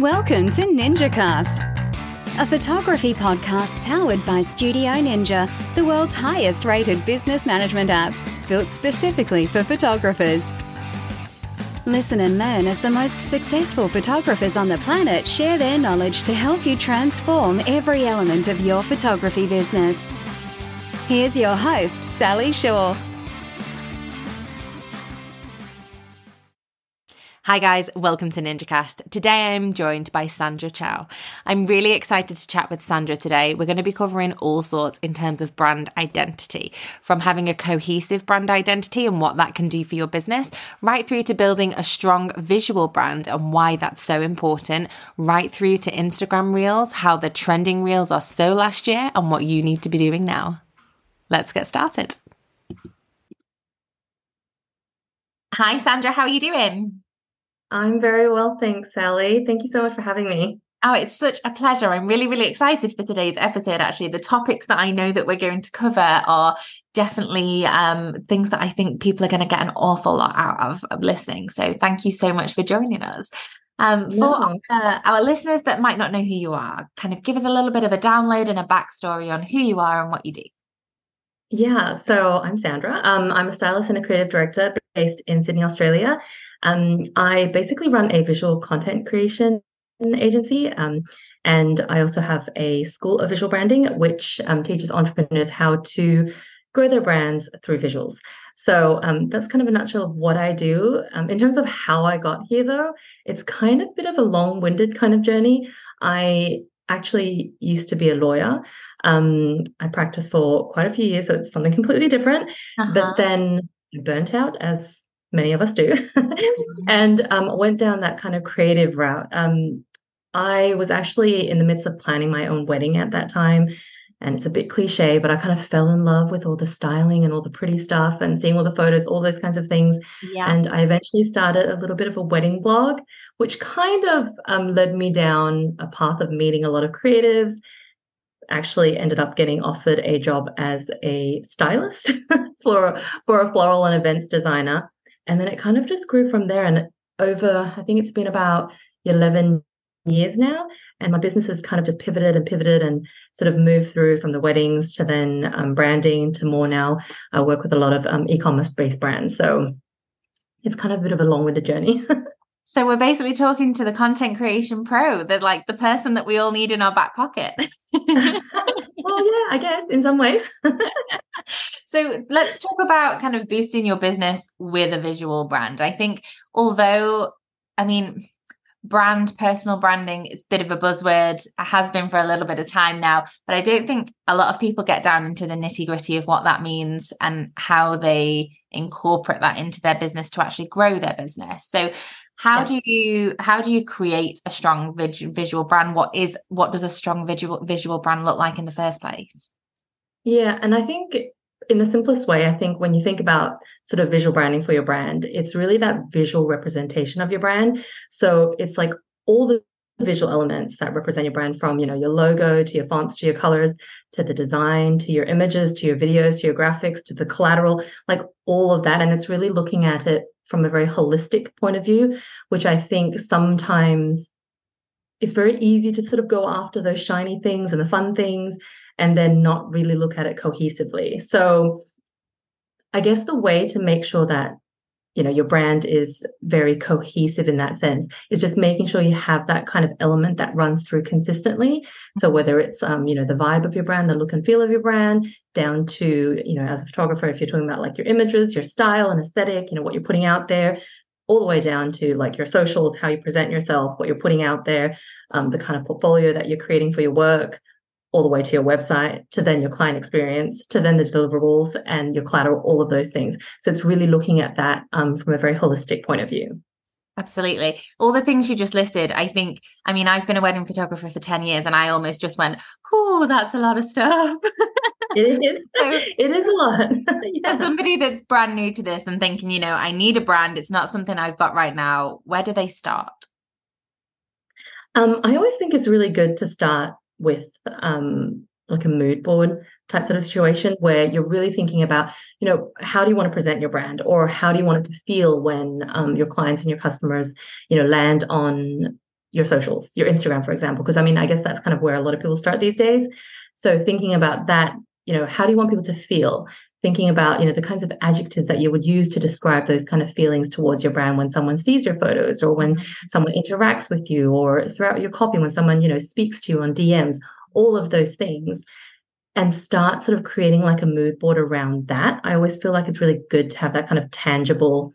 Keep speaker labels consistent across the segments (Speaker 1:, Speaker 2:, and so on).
Speaker 1: Welcome to NinjaCast, a photography podcast powered by Studio Ninja, the world's highest rated business management app, built specifically for photographers. Listen and learn as the most successful photographers on the planet share their knowledge to help you transform every element of your photography business. Here's your host, Sally Shaw.
Speaker 2: Hi guys, welcome to NinjaCast. Today I'm joined by Sandra Chau. I'm really excited to chat with Sandra today. We're going to be covering all sorts in terms of brand identity, from having a cohesive brand identity and what that can do for your business, right through to building a strong visual brand and why that's so important, right through to Instagram Reels, how the trending Reels are so last year and what you need to be doing now. Let's get started. Hi Sandra, how are you doing?
Speaker 3: I'm very well, thanks, Sally. Thank you so much for having me.
Speaker 2: Oh, it's such a pleasure. I'm really, really excited for today's episode. Actually, the topics that I know that we're going to cover are definitely um, things that I think people are going to get an awful lot out of, of listening. So, thank you so much for joining us. Um, for uh, our listeners that might not know who you are, kind of give us a little bit of a download and a backstory on who you are and what you do.
Speaker 3: Yeah, so I'm Sandra. Um, I'm a stylist and a creative director based in Sydney, Australia. Um, I basically run a visual content creation agency. Um, and I also have a school of visual branding, which um, teaches entrepreneurs how to grow their brands through visuals. So um, that's kind of a nutshell of what I do. Um, in terms of how I got here, though, it's kind of a bit of a long winded kind of journey. I actually used to be a lawyer. Um, I practiced for quite a few years, so it's something completely different. Uh-huh. But then burnt out, as many of us do, and um, went down that kind of creative route. Um, I was actually in the midst of planning my own wedding at that time. And it's a bit cliche, but I kind of fell in love with all the styling and all the pretty stuff and seeing all the photos, all those kinds of things. Yeah. And I eventually started a little bit of a wedding blog, which kind of um, led me down a path of meeting a lot of creatives. Actually, ended up getting offered a job as a stylist for for a floral and events designer. And then it kind of just grew from there. And over, I think it's been about 11 years now. And my business has kind of just pivoted and pivoted and sort of moved through from the weddings to then um, branding to more now. I work with a lot of um, e commerce based brands. So it's kind of a bit of a long winded journey.
Speaker 2: So we're basically talking to the content creation pro, the like the person that we all need in our back pocket.
Speaker 3: well, yeah, I guess in some ways.
Speaker 2: so let's talk about kind of boosting your business with a visual brand. I think although I mean brand personal branding it's a bit of a buzzword it has been for a little bit of time now but i don't think a lot of people get down into the nitty gritty of what that means and how they incorporate that into their business to actually grow their business so how do you how do you create a strong visual brand? What is what does a strong visual visual brand look like in the first place?
Speaker 3: Yeah and i think in the simplest way i think when you think about sort of visual branding for your brand it's really that visual representation of your brand. So it's like all the visual elements that represent your brand from you know your logo to your fonts to your colors to the design to your images to your videos to your graphics to the collateral like all of that. And it's really looking at it from a very holistic point of view, which I think sometimes it's very easy to sort of go after those shiny things and the fun things and then not really look at it cohesively. So I guess the way to make sure that you know your brand is very cohesive in that sense. It's just making sure you have that kind of element that runs through consistently. So whether it's um, you know the vibe of your brand the look and feel of your brand down to you know as a photographer if you're talking about like your images your style and aesthetic you know what you're putting out there all the way down to like your socials how you present yourself what you're putting out there um, the kind of portfolio that you're creating for your work all the way to your website, to then your client experience, to then the deliverables and your collateral, all of those things. So it's really looking at that um, from a very holistic point of view.
Speaker 2: Absolutely. All the things you just listed, I think, I mean, I've been a wedding photographer for 10 years and I almost just went, oh, that's a lot of stuff.
Speaker 3: it is. so, it is a lot.
Speaker 2: yeah. As somebody that's brand new to this and thinking, you know, I need a brand, it's not something I've got right now, where do they start?
Speaker 3: Um, I always think it's really good to start with um, like a mood board type sort of situation where you're really thinking about, you know, how do you want to present your brand or how do you want it to feel when um, your clients and your customers, you know, land on your socials, your Instagram, for example, because I mean, I guess that's kind of where a lot of people start these days. So thinking about that, you know, how do you want people to feel? Thinking about, you know, the kinds of adjectives that you would use to describe those kind of feelings towards your brand when someone sees your photos or when mm-hmm. someone interacts with you or throughout your copy when someone, you know, speaks to you on DMs, all of those things and start sort of creating like a mood board around that. I always feel like it's really good to have that kind of tangible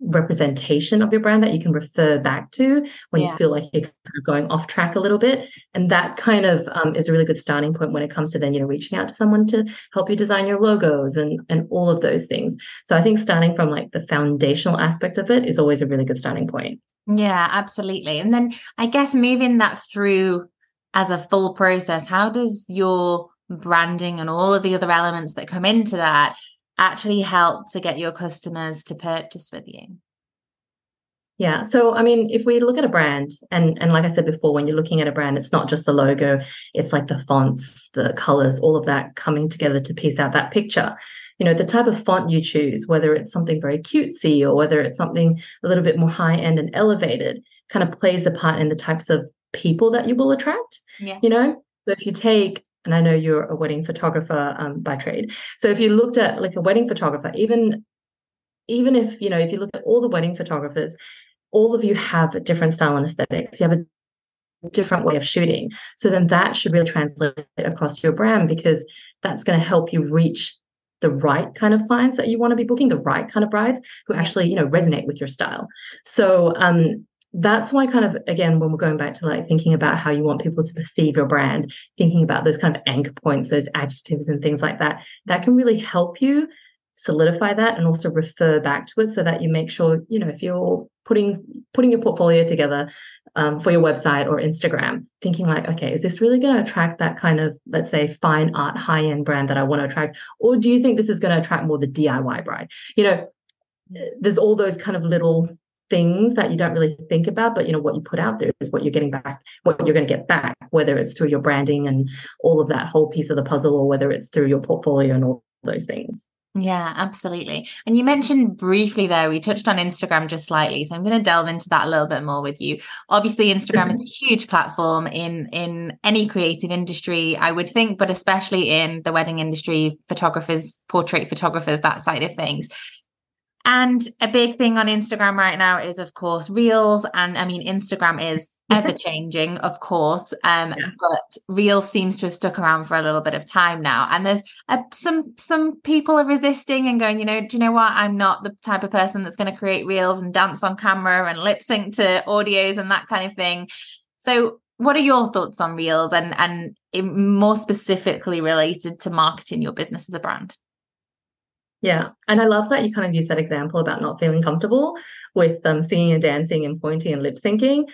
Speaker 3: representation of your brand that you can refer back to when yeah. you feel like you're kind of going off track a little bit. And that kind of um, is a really good starting point when it comes to then you know reaching out to someone to help you design your logos and and all of those things. So i think starting from like the foundational aspect of it is always a really good starting point.
Speaker 2: Yeah absolutely. And then i guess moving that through as a full process how does your branding and all of the other elements that come into that actually help to get your customers to purchase with you?
Speaker 3: Yeah. So I mean, if we look at a brand, and and like I said before, when you're looking at a brand, it's not just the logo, it's like the fonts, the colors, all of that coming together to piece out that picture. You know, the type of font you choose, whether it's something very cutesy or whether it's something a little bit more high end and elevated, kind of plays a part in the types of people that you will attract. Yeah. You know, so if you take and I know you're a wedding photographer um, by trade. So if you looked at like a wedding photographer, even even if you know if you look at all the wedding photographers, all of you have a different style and aesthetics. You have a different way of shooting. So then that should really translate across to your brand because that's going to help you reach the right kind of clients that you want to be booking, the right kind of brides who actually, you know, resonate with your style. So um, that's why kind of again when we're going back to like thinking about how you want people to perceive your brand thinking about those kind of anchor points those adjectives and things like that that can really help you solidify that and also refer back to it so that you make sure you know if you're putting putting your portfolio together um, for your website or instagram thinking like okay is this really going to attract that kind of let's say fine art high end brand that i want to attract or do you think this is going to attract more the diy bride you know there's all those kind of little things that you don't really think about but you know what you put out there is what you're getting back what you're going to get back whether it's through your branding and all of that whole piece of the puzzle or whether it's through your portfolio and all those things
Speaker 2: yeah, absolutely. And you mentioned briefly there, we touched on Instagram just slightly. So I'm going to delve into that a little bit more with you. Obviously, Instagram is mm-hmm. a huge platform in in any creative industry, I would think, but especially in the wedding industry, photographers, portrait photographers, that side of things. And a big thing on Instagram right now is, of course, Reels. And I mean, Instagram is ever changing, of course, um, yeah. but Reels seems to have stuck around for a little bit of time now. And there's a, some some people are resisting and going, you know, do you know what? I'm not the type of person that's going to create Reels and dance on camera and lip sync to audios and that kind of thing. So, what are your thoughts on Reels and and more specifically related to marketing your business as a brand?
Speaker 3: Yeah. And I love that you kind of use that example about not feeling comfortable with um, singing and dancing and pointing and lip syncing.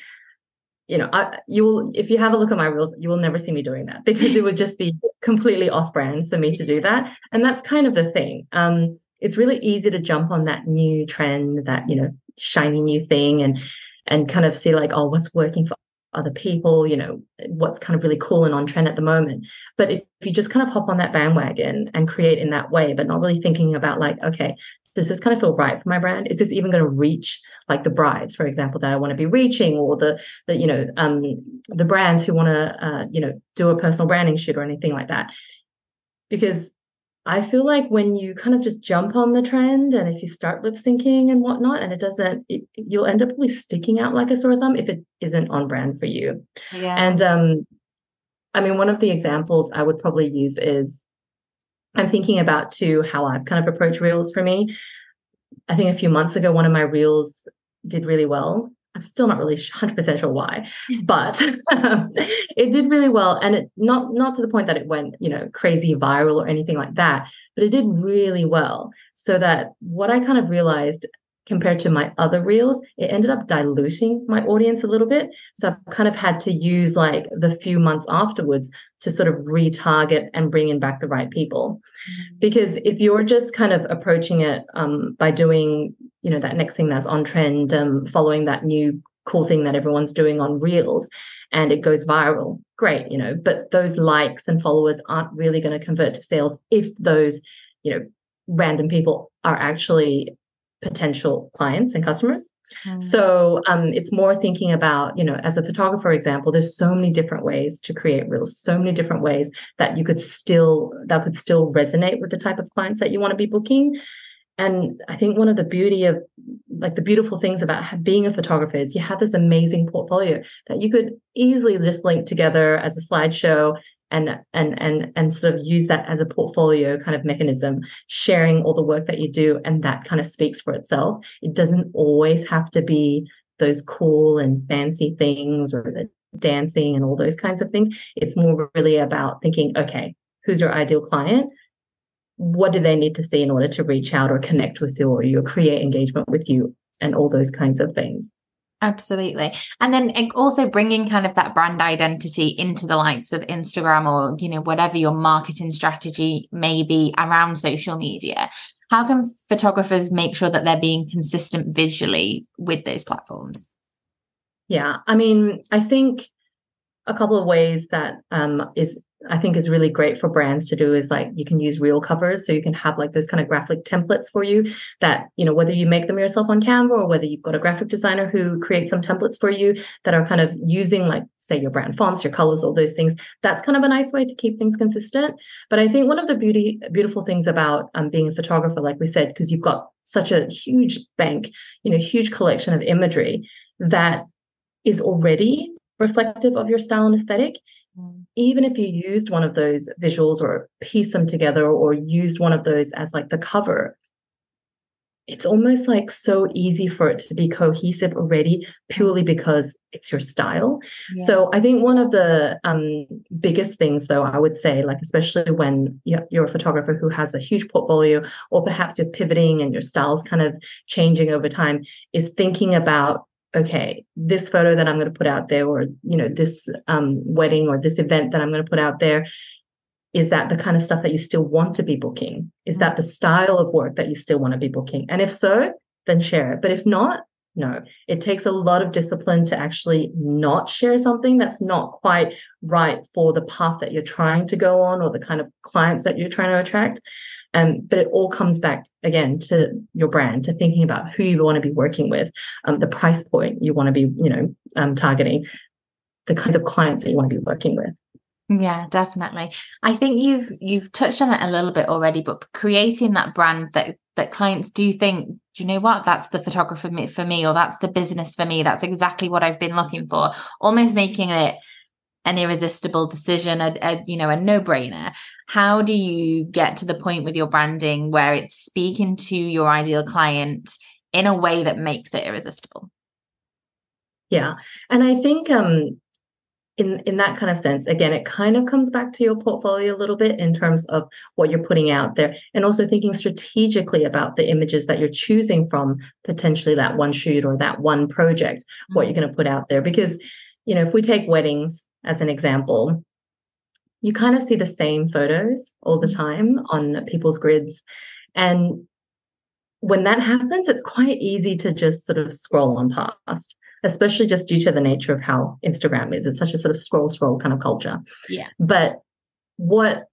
Speaker 3: You know, I, you will, if you have a look at my reels, you will never see me doing that because it would just be completely off brand for me to do that. And that's kind of the thing. Um, it's really easy to jump on that new trend, that, you know, shiny new thing and, and kind of see like, oh, what's working for other people, you know, what's kind of really cool and on trend at the moment. But if, if you just kind of hop on that bandwagon and create in that way, but not really thinking about like, okay, does this kind of feel right for my brand? Is this even going to reach like the brides, for example, that I want to be reaching, or the the you know um the brands who want to uh, you know do a personal branding shoot or anything like that? Because I feel like when you kind of just jump on the trend and if you start lip syncing and whatnot, and it doesn't, it, you'll end up really sticking out like a sore thumb if it isn't on brand for you. Yeah. And um, I mean, one of the examples I would probably use is I'm thinking about too how I've kind of approached reels for me. I think a few months ago, one of my reels did really well. I'm still not really 100% sure why, but um, it did really well. And it not not to the point that it went, you know, crazy viral or anything like that, but it did really well. So that what I kind of realized compared to my other reels, it ended up diluting my audience a little bit. So I've kind of had to use like the few months afterwards to sort of retarget and bring in back the right people. Mm-hmm. Because if you're just kind of approaching it um, by doing, you know, that next thing that's on trend, um, following that new cool thing that everyone's doing on reels, and it goes viral, great, you know, but those likes and followers aren't really going to convert to sales if those, you know, random people are actually potential clients and customers. Mm. So um, it's more thinking about, you know, as a photographer, example, there's so many different ways to create reels, so many different ways that you could still that could still resonate with the type of clients that you want to be booking. And I think one of the beauty of like the beautiful things about being a photographer is you have this amazing portfolio that you could easily just link together as a slideshow and and and and sort of use that as a portfolio kind of mechanism sharing all the work that you do and that kind of speaks for itself. It doesn't always have to be those cool and fancy things or the dancing and all those kinds of things. It's more really about thinking okay who's your ideal client? What do they need to see in order to reach out or connect with you or you create engagement with you and all those kinds of things
Speaker 2: Absolutely. And then also bringing kind of that brand identity into the likes of Instagram or, you know, whatever your marketing strategy may be around social media. How can photographers make sure that they're being consistent visually with those platforms?
Speaker 3: Yeah. I mean, I think a couple of ways that um, is I think is really great for brands to do is like you can use reel covers. So you can have like those kind of graphic templates for you that, you know, whether you make them yourself on Canva or whether you've got a graphic designer who creates some templates for you that are kind of using like, say, your brand fonts, your colors, all those things. That's kind of a nice way to keep things consistent. But I think one of the beauty, beautiful things about um, being a photographer, like we said, because you've got such a huge bank, you know, huge collection of imagery that is already reflective of your style and aesthetic even if you used one of those visuals or pieced them together or used one of those as like the cover, it's almost like so easy for it to be cohesive already purely because it's your style. Yeah. So I think one of the um, biggest things, though, I would say, like especially when you're a photographer who has a huge portfolio, or perhaps you're pivoting and your style's kind of changing over time, is thinking about okay, this photo that I'm going to put out there, or you know, this um, wedding or this event that I'm going to put out there, is that the kind of stuff that you still want to be booking? Is that the style of work that you still want to be booking? And if so, then share it. But if not, no, it takes a lot of discipline to actually not share something that's not quite right for the path that you're trying to go on or the kind of clients that you're trying to attract. Um, but it all comes back again to your brand, to thinking about who you want to be working with, um, the price point you want to be, you know, um, targeting, the kinds of clients that you want to be working with.
Speaker 2: Yeah, definitely. I think you've you've touched on it a little bit already, but creating that brand that that clients do think, do you know what? That's the photographer for me, or that's the business for me. That's exactly what I've been looking for. Almost making it an irresistible decision, a, a you know, a no-brainer. How do you get to the point with your branding where it's speaking to your ideal client in a way that makes it irresistible?
Speaker 3: Yeah. And I think um in in that kind of sense again it kind of comes back to your portfolio a little bit in terms of what you're putting out there and also thinking strategically about the images that you're choosing from potentially that one shoot or that one project mm-hmm. what you're going to put out there because you know if we take weddings as an example, you kind of see the same photos all the time on people's grids. And when that happens, it's quite easy to just sort of scroll on past, especially just due to the nature of how Instagram is. It's such a sort of scroll, scroll kind of culture.
Speaker 2: Yeah.
Speaker 3: But what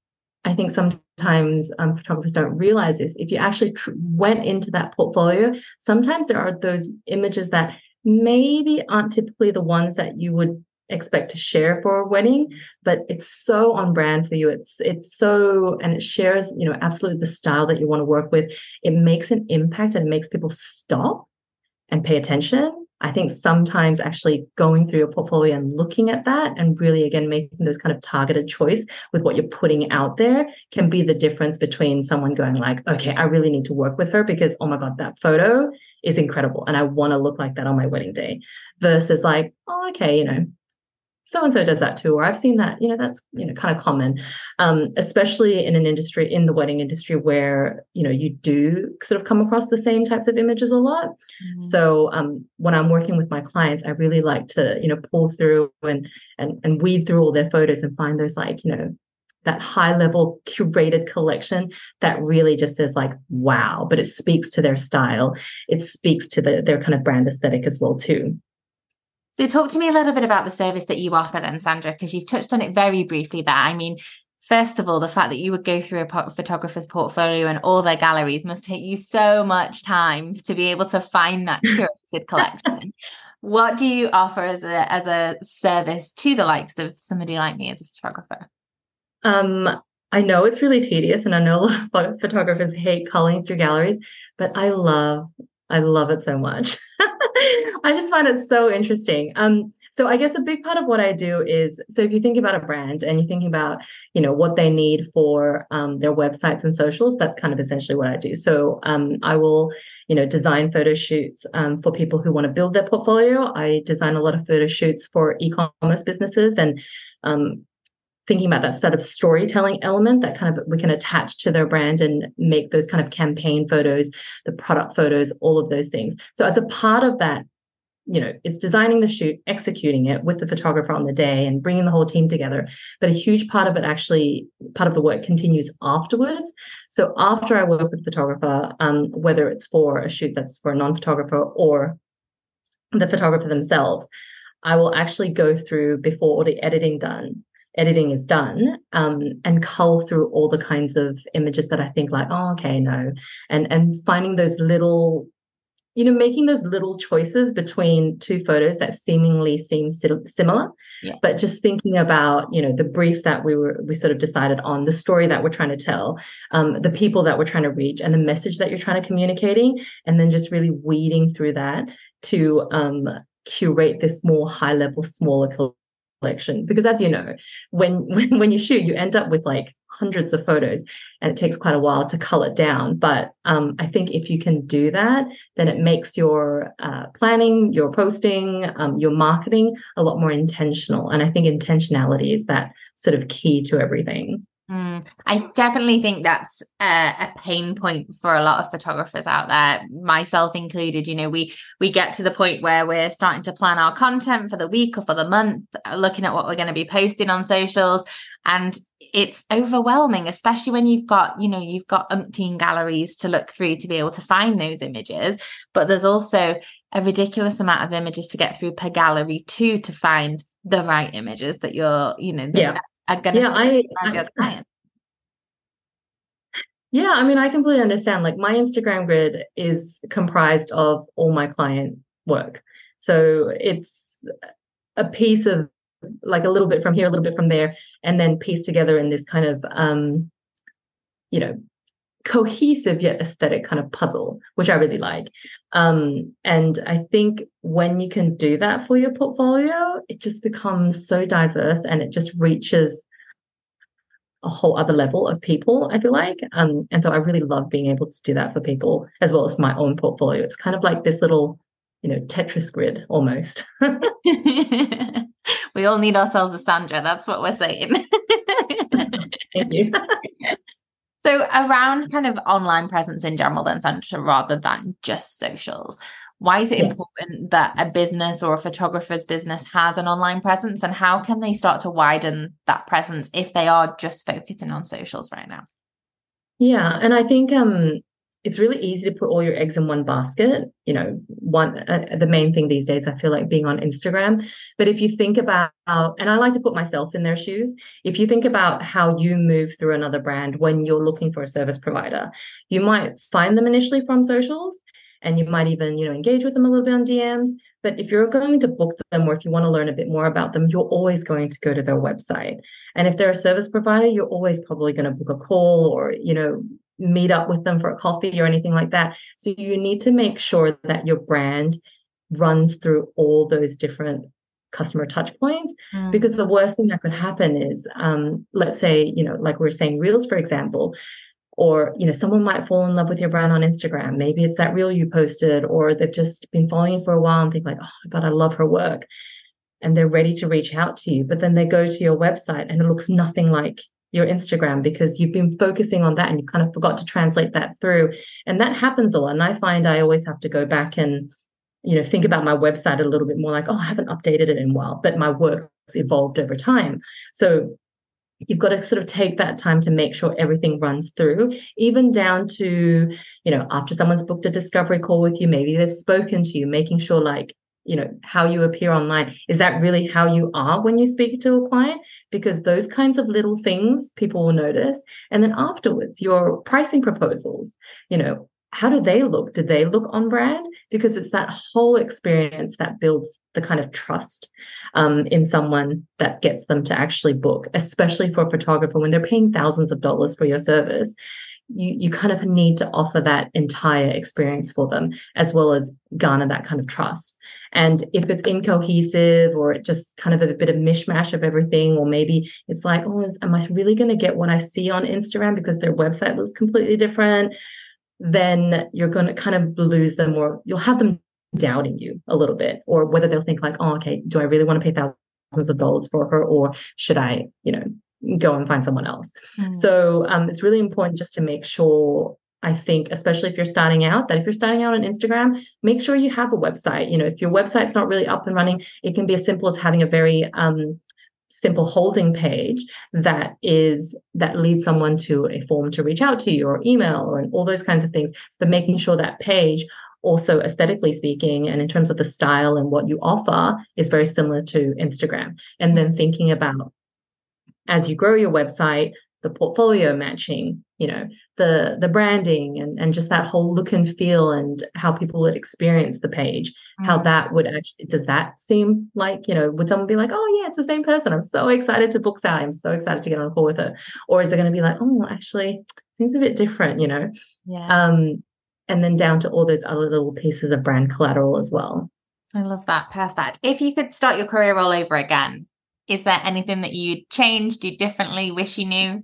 Speaker 3: I think sometimes um, photographers don't realize is if you actually tr- went into that portfolio, sometimes there are those images that maybe aren't typically the ones that you would expect to share for a wedding but it's so on brand for you. It's it's so and it shares you know absolutely the style that you want to work with. It makes an impact and makes people stop and pay attention. I think sometimes actually going through your portfolio and looking at that and really again making those kind of targeted choice with what you're putting out there can be the difference between someone going like okay i really need to work with her because oh my god that photo is incredible and i want to look like that on my wedding day versus like oh okay you know so and so does that too or i've seen that you know that's you know kind of common. Um, especially in an industry in the wedding industry where you know you do sort of come across the same types of images a lot. Mm-hmm. so um, when i'm working with my clients i really like to you know pull through and and and weed through all their photos and find those like you know that high level curated collection that really just says like wow but it speaks to their style. It speaks to the, their kind of brand aesthetic as well too
Speaker 2: so, talk to me a little bit about the service that you offer then, Sandra, because you've touched on it very briefly there. I mean, first of all, the fact that you would go through a photographer's portfolio and all their galleries must take you so much time to be able to find that curated collection. what do you offer as a as a service to the likes of somebody like me as a photographer?
Speaker 3: Um, I know it's really tedious, and I know a lot of photographers hate culling through galleries, but I love I love it so much. I just find it so interesting. Um, so I guess a big part of what I do is so if you think about a brand and you're thinking about you know what they need for um, their websites and socials, that's kind of essentially what I do. So um, I will you know design photo shoots um, for people who want to build their portfolio. I design a lot of photo shoots for e-commerce businesses and um, thinking about that sort of storytelling element that kind of we can attach to their brand and make those kind of campaign photos, the product photos, all of those things. So as a part of that you know, it's designing the shoot, executing it with the photographer on the day and bringing the whole team together. But a huge part of it actually, part of the work continues afterwards. So after I work with photographer, um, whether it's for a shoot that's for a non-photographer or the photographer themselves, I will actually go through before all the editing done. Editing is done, um, and cull through all the kinds of images that I think like, oh, okay, no, and and finding those little you know, making those little choices between two photos that seemingly seem similar, yeah. but just thinking about, you know, the brief that we were, we sort of decided on, the story that we're trying to tell, um, the people that we're trying to reach, and the message that you're trying to communicating, and then just really weeding through that to um, curate this more high level, smaller collection. Because as you know, when when when you shoot, you end up with like hundreds of photos and it takes quite a while to cull it down. But um, i think if you can do that then it makes your uh, planning your posting um, your marketing a lot more intentional. And i think intentionality is that sort of key to everything
Speaker 2: Mm, I definitely think that's a, a, pain point for a lot of photographers out there, myself included. You know, we we get to the point where we're starting to plan our content for the week or for the month, looking at what we're going to be posting on socials, and it's overwhelming, especially when you've got, you know, you've got umpteen galleries to look through to be able to find those images. But there's also a ridiculous amount of images to get through per gallery too to find the right images that you're, you know, yeah are going to yeah, I, your client.
Speaker 3: Yeah, I mean, I completely understand. Like my Instagram grid is comprised of all my client work. So it's a piece of like a little bit from here, a little bit from there, and then pieced together in this kind of um, you know, cohesive yet aesthetic kind of puzzle, which I really like. Um, and I think when you can do that for your portfolio, it just becomes so diverse and it just reaches a whole other level of people, I feel like. Um, and so I really love being able to do that for people as well as my own portfolio. It's kind of like this little, you know, Tetris grid almost.
Speaker 2: we all need ourselves a Sandra. That's what we're saying.
Speaker 3: Thank you.
Speaker 2: So around kind of online presence in general, then Sandra, rather than just socials, why is it yeah. important that a business or a photographer's business has an online presence, and how can they start to widen that presence if they are just focusing on socials right now?
Speaker 3: Yeah, and I think um, it's really easy to put all your eggs in one basket you know one uh, the main thing these days i feel like being on instagram. But if you think about and i like to put myself in their shoes if you think about how you move through another brand when you're looking for a service provider you might find them initially from socials and you might even you know engage with them a little bit on dms but if you're going to book them or if you want to learn a bit more about them you're always going to go to their website. And if they're a service provider you're always probably going to book a call or you know meet up with them for a coffee or anything like that. So you need to make sure that your brand runs through all those different customer touch points mm. because the worst thing that could happen is um, let's say you know like we are saying reels for example or you know someone might fall in love with your brand on instagram maybe it's that reel you posted or they've just been following you for a while and think like oh god i love her work and they're ready to reach out to you but then they go to your website and it looks nothing like your Instagram because you've been focusing on that and you kind of forgot to translate that through. And that happens a lot. And I find I always have to go back and, you know, think about my website a little bit more like, oh, I haven't updated it in a while, but my work's evolved over time. So you've got to sort of take that time to make sure everything runs through, even down to, you know, after someone's booked a discovery call with you, maybe they've spoken to you, making sure like you know how you appear online. Is that really how you are when you speak to a client? Because those kinds of little things people will notice. And then afterwards your pricing proposals you know how do they look? Do they look on brand? Because it's that whole experience that builds the kind of trust um, in someone that gets them to actually book especially for a photographer when they're paying thousands of dollars for your service you you kind of need to offer that entire experience for them as well as garner that kind of trust. And if it's incohesive or it just kind of a bit of mishmash of everything or maybe it's like oh is, am i really going to get what i see on instagram because their website looks completely different? Then you're going to kind of lose them or you'll have them doubting you a little bit or whether they'll think like oh okay do i really want to pay thousands of dollars for her or should i you know go and find someone else. Mm. So um, it's really important just to make sure. I think, especially if you're starting out, that if you're starting out on Instagram, make sure you have a website. You know, if your website's not really up and running, it can be as simple as having a very um, simple holding page that is that leads someone to a form to reach out to you or email or all those kinds of things but making sure that page also aesthetically speaking and in terms of the style and what you offer is very similar to instagram and then thinking about as you grow your website the portfolio matching you know the the branding and and just that whole look and feel and how people would experience the page mm-hmm. how that would actually does that seem like you know would someone be like oh yeah it's the same person i'm so excited to book Sally i'm so excited to get on a call with her or is it going to be like oh actually seems a bit different you know
Speaker 2: yeah
Speaker 3: um and then down to all those other little pieces of brand collateral as well
Speaker 2: I love that. Perfect. If you could start your career all over again, is there anything that you'd change, do differently, wish you knew?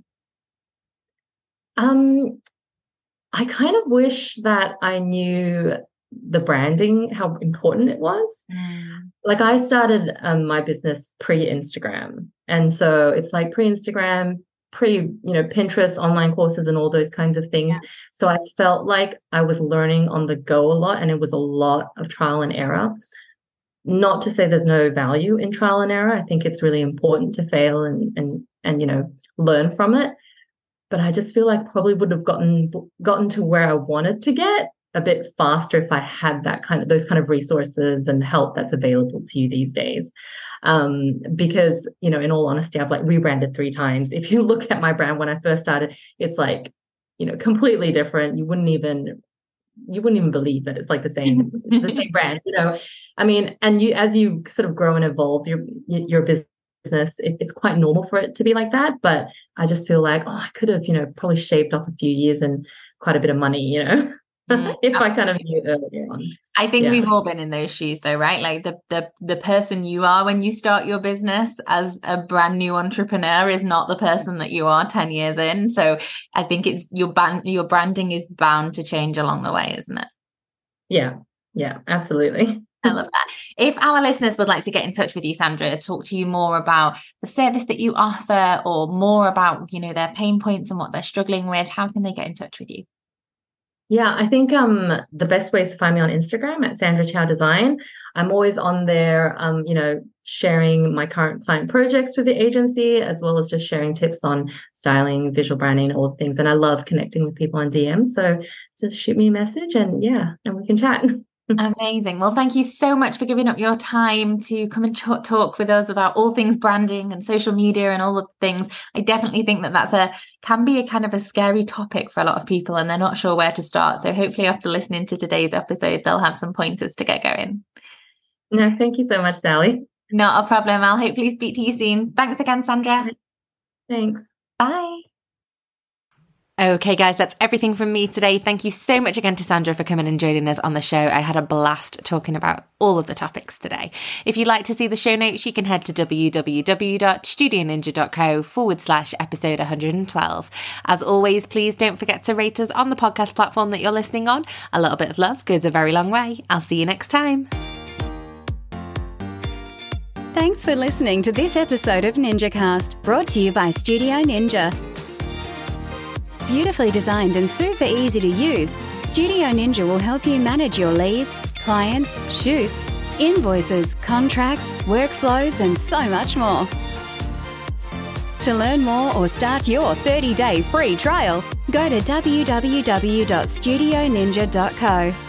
Speaker 3: Um, I kind of wish that I knew the branding, how important it was. Mm. Like I started um, my business pre-Instagram, and so it's like pre-Instagram, pre you know Pinterest, online courses, and all those kinds of things. Yeah. So I felt like I was learning on the go a lot, and it was a lot of trial and error not to say there's no value in trial and error. I think it's really important to fail and and and you know learn from it. But I just feel like probably would have gotten gotten to where I wanted to get a bit faster if I had that kind of those kind of resources and help that's available to you these days. Um, because you know, in all honesty, I've like rebranded three times. If you look at my brand when I first started, it's like you know completely different. You wouldn't even you wouldn't even believe that it's like the same the same brand you know? I mean and you as you sort of grow and evolve your your business it, it's quite normal for it to be like that but i just feel like oh i could have you know probably shaved off a few years and quite a bit of money you know Mm, if I kind of knew earlier on.
Speaker 2: I think yeah. we've all been in those shoes though, right? Like the the the person you are when you start your business as a brand new entrepreneur is not the person that you are 10 years in. So I think it's your band your branding is bound to change along the way, isn't it?
Speaker 3: Yeah. Yeah, absolutely.
Speaker 2: I love that. If our listeners would like to get in touch with you, Sandra, talk to you more about the service that you offer or more about, you know, their pain points and what they're struggling with, how can they get in touch with you?
Speaker 3: Yeah, I think um, the best way is to find me on Instagram at Sandra Chau Design. I'm always on there, um, you know, sharing my current client projects with the agency, as well as just sharing tips on styling, visual branding, all things. And I love connecting with people on DM. So just shoot me a message and yeah, and we can chat.
Speaker 2: Amazing. Well, thank you so much for giving up your time to come and ch- talk with us about all things branding and social media and all the things. I definitely think that that's a can be a kind of a scary topic for a lot of people and they're not sure where to start. So hopefully after listening to today's episode, they'll have some pointers to get going.
Speaker 3: No, thank you so much, Sally.
Speaker 2: Not a problem. I'll hopefully speak to you soon. Thanks again, Sandra.
Speaker 3: Thanks.
Speaker 2: Bye. Okay, guys, that's everything from me today. Thank you so much again to Sandra for coming and joining us on the show. I had a blast talking about all of the topics today. If you'd like to see the show notes, you can head to www.studioninja.co forward slash episode 112. As always, please don't forget to rate us on the podcast platform that you're listening on. A little bit of love goes a very long way. I'll see you next time.
Speaker 1: Thanks for listening to this episode of NinjaCast, brought to you by Studio Ninja. Beautifully designed and super easy to use, Studio Ninja will help you manage your leads, clients, shoots, invoices, contracts, workflows, and so much more. To learn more or start your 30 day free trial, go to www.studioninja.co.